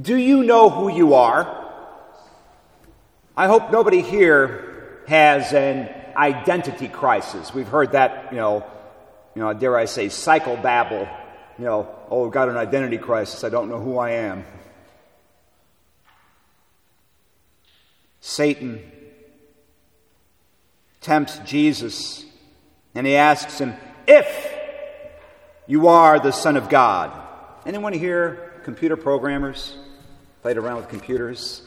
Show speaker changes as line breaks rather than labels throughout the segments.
Do you know who you are? I hope nobody here has an identity crisis. We've heard that, you know, you know, dare I say, cycle psychobabble. You know, oh, I've got an identity crisis. I don't know who I am. Satan tempts Jesus and he asks him, If you are the Son of God. Anyone here, computer programmers, played around with computers?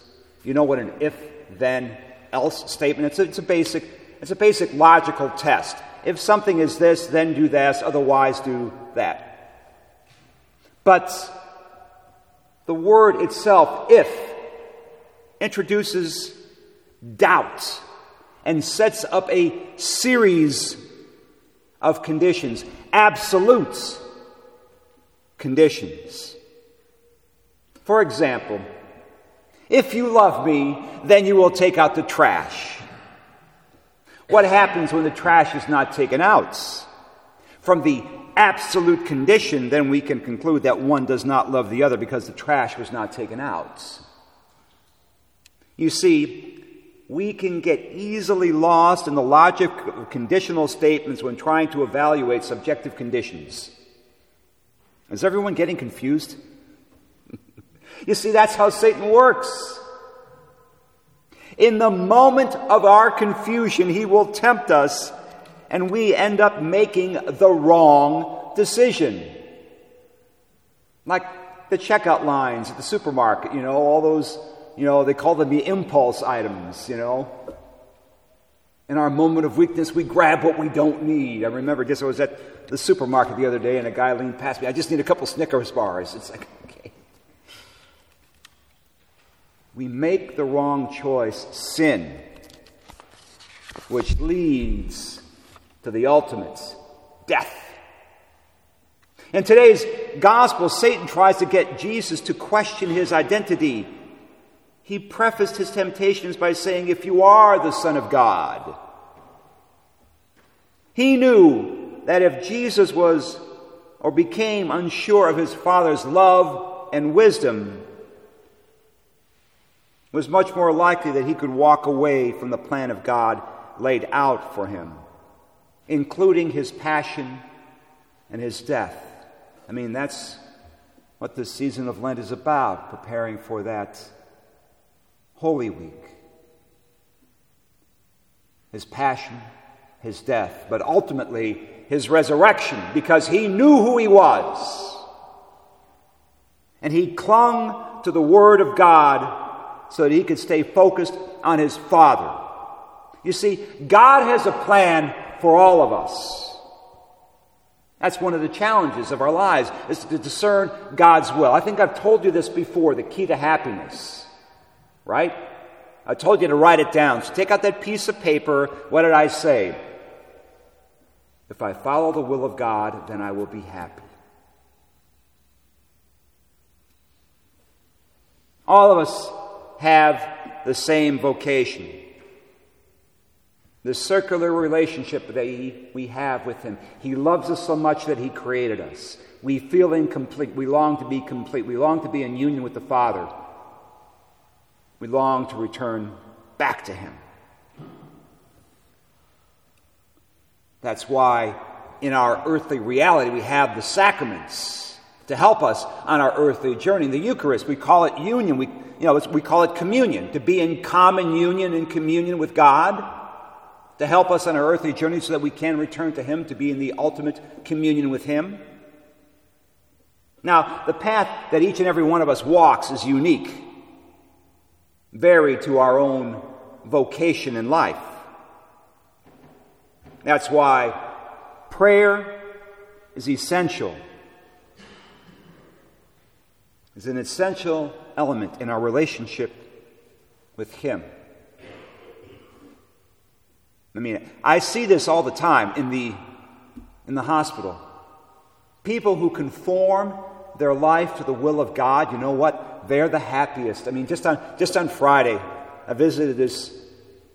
You know what an if then else statement it's a, it's a basic it's a basic logical test. If something is this, then do this, otherwise do that. But the word itself, if, introduces doubt and sets up a series of conditions, absolute conditions. For example, if you love me, then you will take out the trash. What happens when the trash is not taken out? From the absolute condition, then we can conclude that one does not love the other because the trash was not taken out. You see, we can get easily lost in the logic of conditional statements when trying to evaluate subjective conditions. Is everyone getting confused? You see, that's how Satan works. In the moment of our confusion, he will tempt us, and we end up making the wrong decision. Like the checkout lines at the supermarket, you know, all those you know, they call them the impulse items, you know. In our moment of weakness, we grab what we don't need. I remember just I was at the supermarket the other day and a guy leaned past me. I just need a couple Snickers bars. It's like, okay. We make the wrong choice, sin, which leads to the ultimate death. In today's gospel, Satan tries to get Jesus to question his identity he prefaced his temptations by saying, If you are the Son of God. He knew that if Jesus was or became unsure of his Father's love and wisdom, it was much more likely that he could walk away from the plan of God laid out for him, including his passion and his death. I mean, that's what this season of Lent is about, preparing for that Holy Week. His passion, his death, but ultimately his resurrection because he knew who he was. And he clung to the Word of God so that he could stay focused on his Father. You see, God has a plan for all of us. That's one of the challenges of our lives, is to discern God's will. I think I've told you this before the key to happiness right? I told you to write it down. So take out that piece of paper. What did I say? If I follow the will of God, then I will be happy. All of us have the same vocation. The circular relationship that we have with Him. He loves us so much that He created us. We feel incomplete. We long to be complete. We long to be in union with the Father. We long to return back to Him. That's why in our earthly reality we have the sacraments to help us on our earthly journey. The Eucharist, we call it union. We, you know, we call it communion, to be in common union and communion with God, to help us on our earthly journey so that we can return to Him, to be in the ultimate communion with Him. Now, the path that each and every one of us walks is unique vary to our own vocation in life. That's why prayer is essential. Is an essential element in our relationship with Him. I mean, I see this all the time in the, in the hospital. People who conform their life to the will of God, you know what? they're the happiest. I mean, just on, just on Friday, I visited this,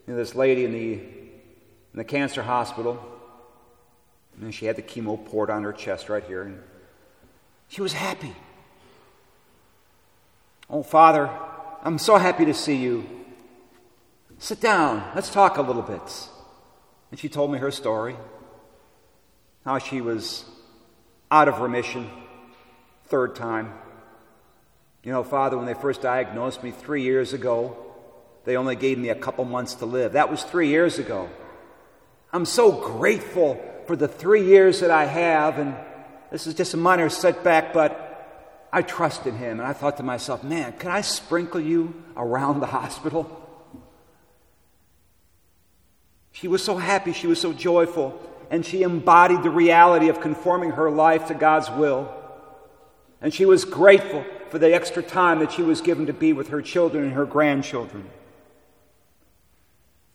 you know, this lady in the, in the cancer hospital. And she had the chemo poured on her chest right here. And she was happy. Oh, Father, I'm so happy to see you. Sit down. Let's talk a little bit. And she told me her story how she was out of remission, third time. You know, Father, when they first diagnosed me three years ago, they only gave me a couple months to live. That was three years ago. I'm so grateful for the three years that I have, and this is just a minor setback, but I trusted Him. And I thought to myself, man, can I sprinkle you around the hospital? She was so happy, she was so joyful, and she embodied the reality of conforming her life to God's will. And she was grateful for the extra time that she was given to be with her children and her grandchildren.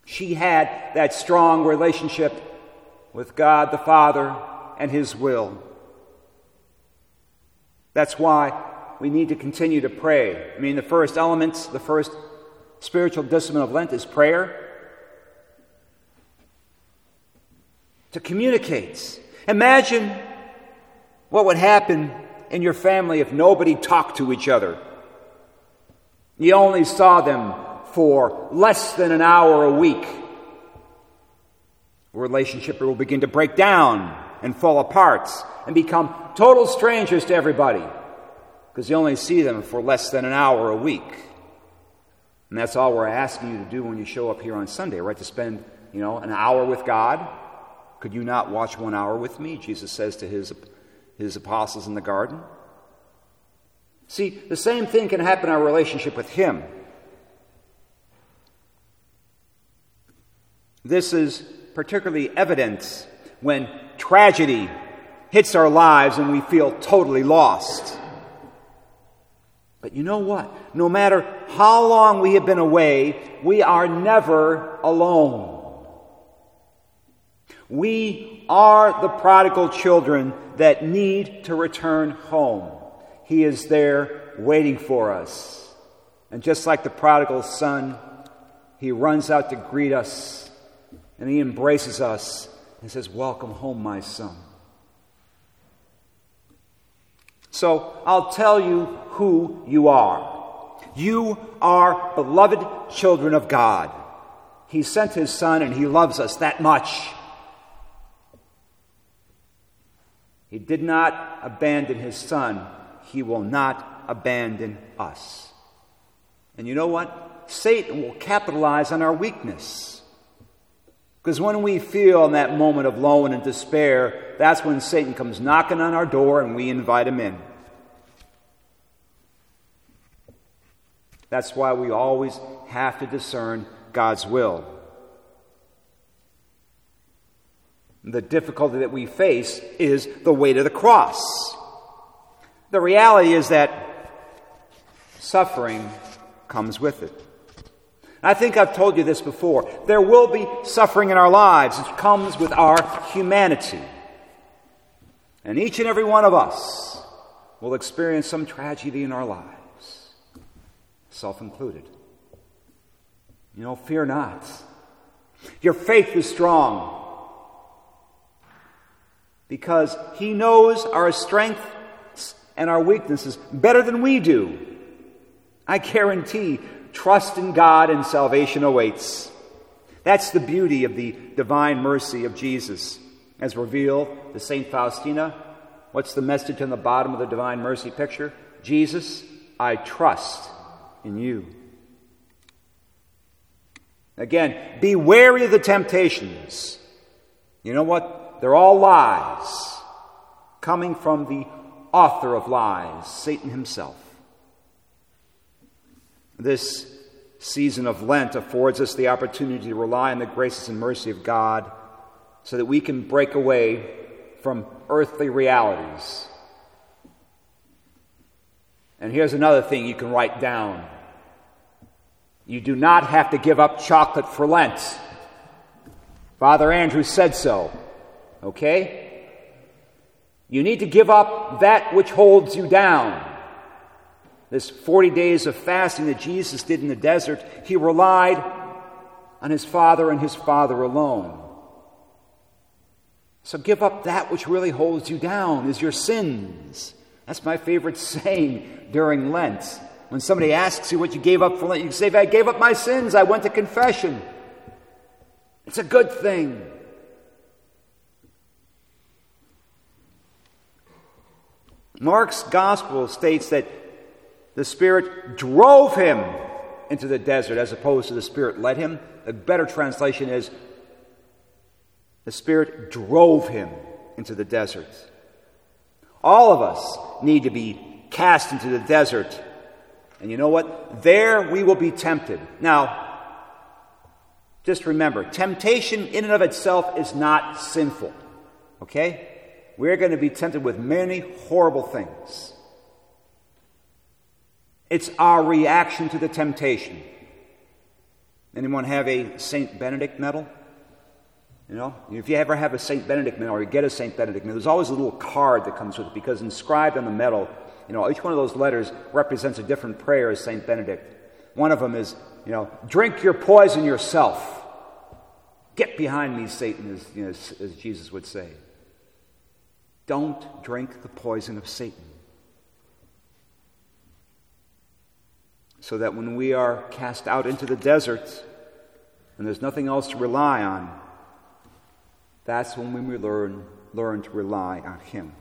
She had that strong relationship with God the Father and His will. That's why we need to continue to pray. I mean, the first elements, the first spiritual discipline of Lent is prayer. to communicate. Imagine what would happen in your family if nobody talked to each other. You only saw them for less than an hour a week. Relationship will begin to break down and fall apart and become total strangers to everybody because you only see them for less than an hour a week. And that's all we're asking you to do when you show up here on Sunday, right? To spend, you know, an hour with God could you not watch one hour with me? Jesus says to his, his apostles in the garden. See, the same thing can happen in our relationship with Him. This is particularly evident when tragedy hits our lives and we feel totally lost. But you know what? No matter how long we have been away, we are never alone. We are the prodigal children that need to return home. He is there waiting for us. And just like the prodigal son, he runs out to greet us and he embraces us and says, Welcome home, my son. So I'll tell you who you are. You are beloved children of God. He sent his son and he loves us that much. He did not abandon his son. He will not abandon us. And you know what? Satan will capitalize on our weakness. Because when we feel in that moment of low and despair, that's when Satan comes knocking on our door and we invite him in. That's why we always have to discern God's will. The difficulty that we face is the weight of the cross. The reality is that suffering comes with it. I think I've told you this before. There will be suffering in our lives. It comes with our humanity. And each and every one of us will experience some tragedy in our lives, self included. You know, fear not. Your faith is strong because He knows our strengths and our weaknesses better than we do. I guarantee trust in God and salvation awaits. That's the beauty of the divine mercy of Jesus, as revealed to St. Faustina. What's the message on the bottom of the divine mercy picture? Jesus, I trust in you. Again, be wary of the temptations. You know what? They're all lies coming from the author of lies, Satan himself. This season of Lent affords us the opportunity to rely on the graces and mercy of God so that we can break away from earthly realities. And here's another thing you can write down you do not have to give up chocolate for Lent. Father Andrew said so. Okay? You need to give up that which holds you down. This 40 days of fasting that Jesus did in the desert, he relied on his Father and his Father alone. So give up that which really holds you down, is your sins. That's my favorite saying during Lent. When somebody asks you what you gave up for, Lent, you say, I gave up my sins. I went to confession. It's a good thing. Mark's gospel states that the Spirit drove him into the desert as opposed to the Spirit led him. The better translation is the Spirit drove him into the desert. All of us need to be cast into the desert. And you know what? There we will be tempted. Now, just remember temptation in and of itself is not sinful. Okay? We're going to be tempted with many horrible things. It's our reaction to the temptation. Anyone have a St. Benedict medal? You know, if you ever have a St. Benedict medal or you get a St. Benedict medal, there's always a little card that comes with it because inscribed on the medal, you know, each one of those letters represents a different prayer as St. Benedict. One of them is, you know, drink your poison yourself. Get behind me, Satan, as, you know, as, as Jesus would say. Don't drink the poison of Satan. So that when we are cast out into the desert and there's nothing else to rely on, that's when we learn, learn to rely on Him.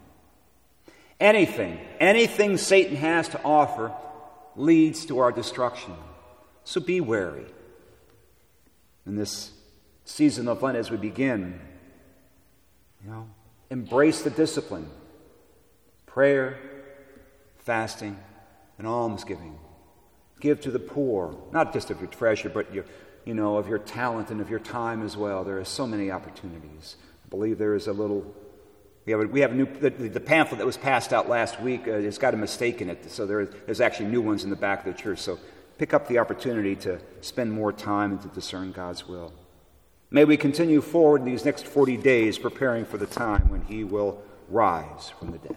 Anything, anything Satan has to offer leads to our destruction. So be wary. In this season of Lent, as we begin, you know, embrace the discipline prayer, fasting, and almsgiving. Give to the poor, not just of your treasure, but your, you know, of your talent and of your time as well. There are so many opportunities. I believe there is a little. We have a, we have a new the, the pamphlet that was passed out last week. Uh, it's got a mistake in it, so there, there's actually new ones in the back of the church. So pick up the opportunity to spend more time and to discern God's will. May we continue forward in these next 40 days preparing for the time when he will rise from the dead.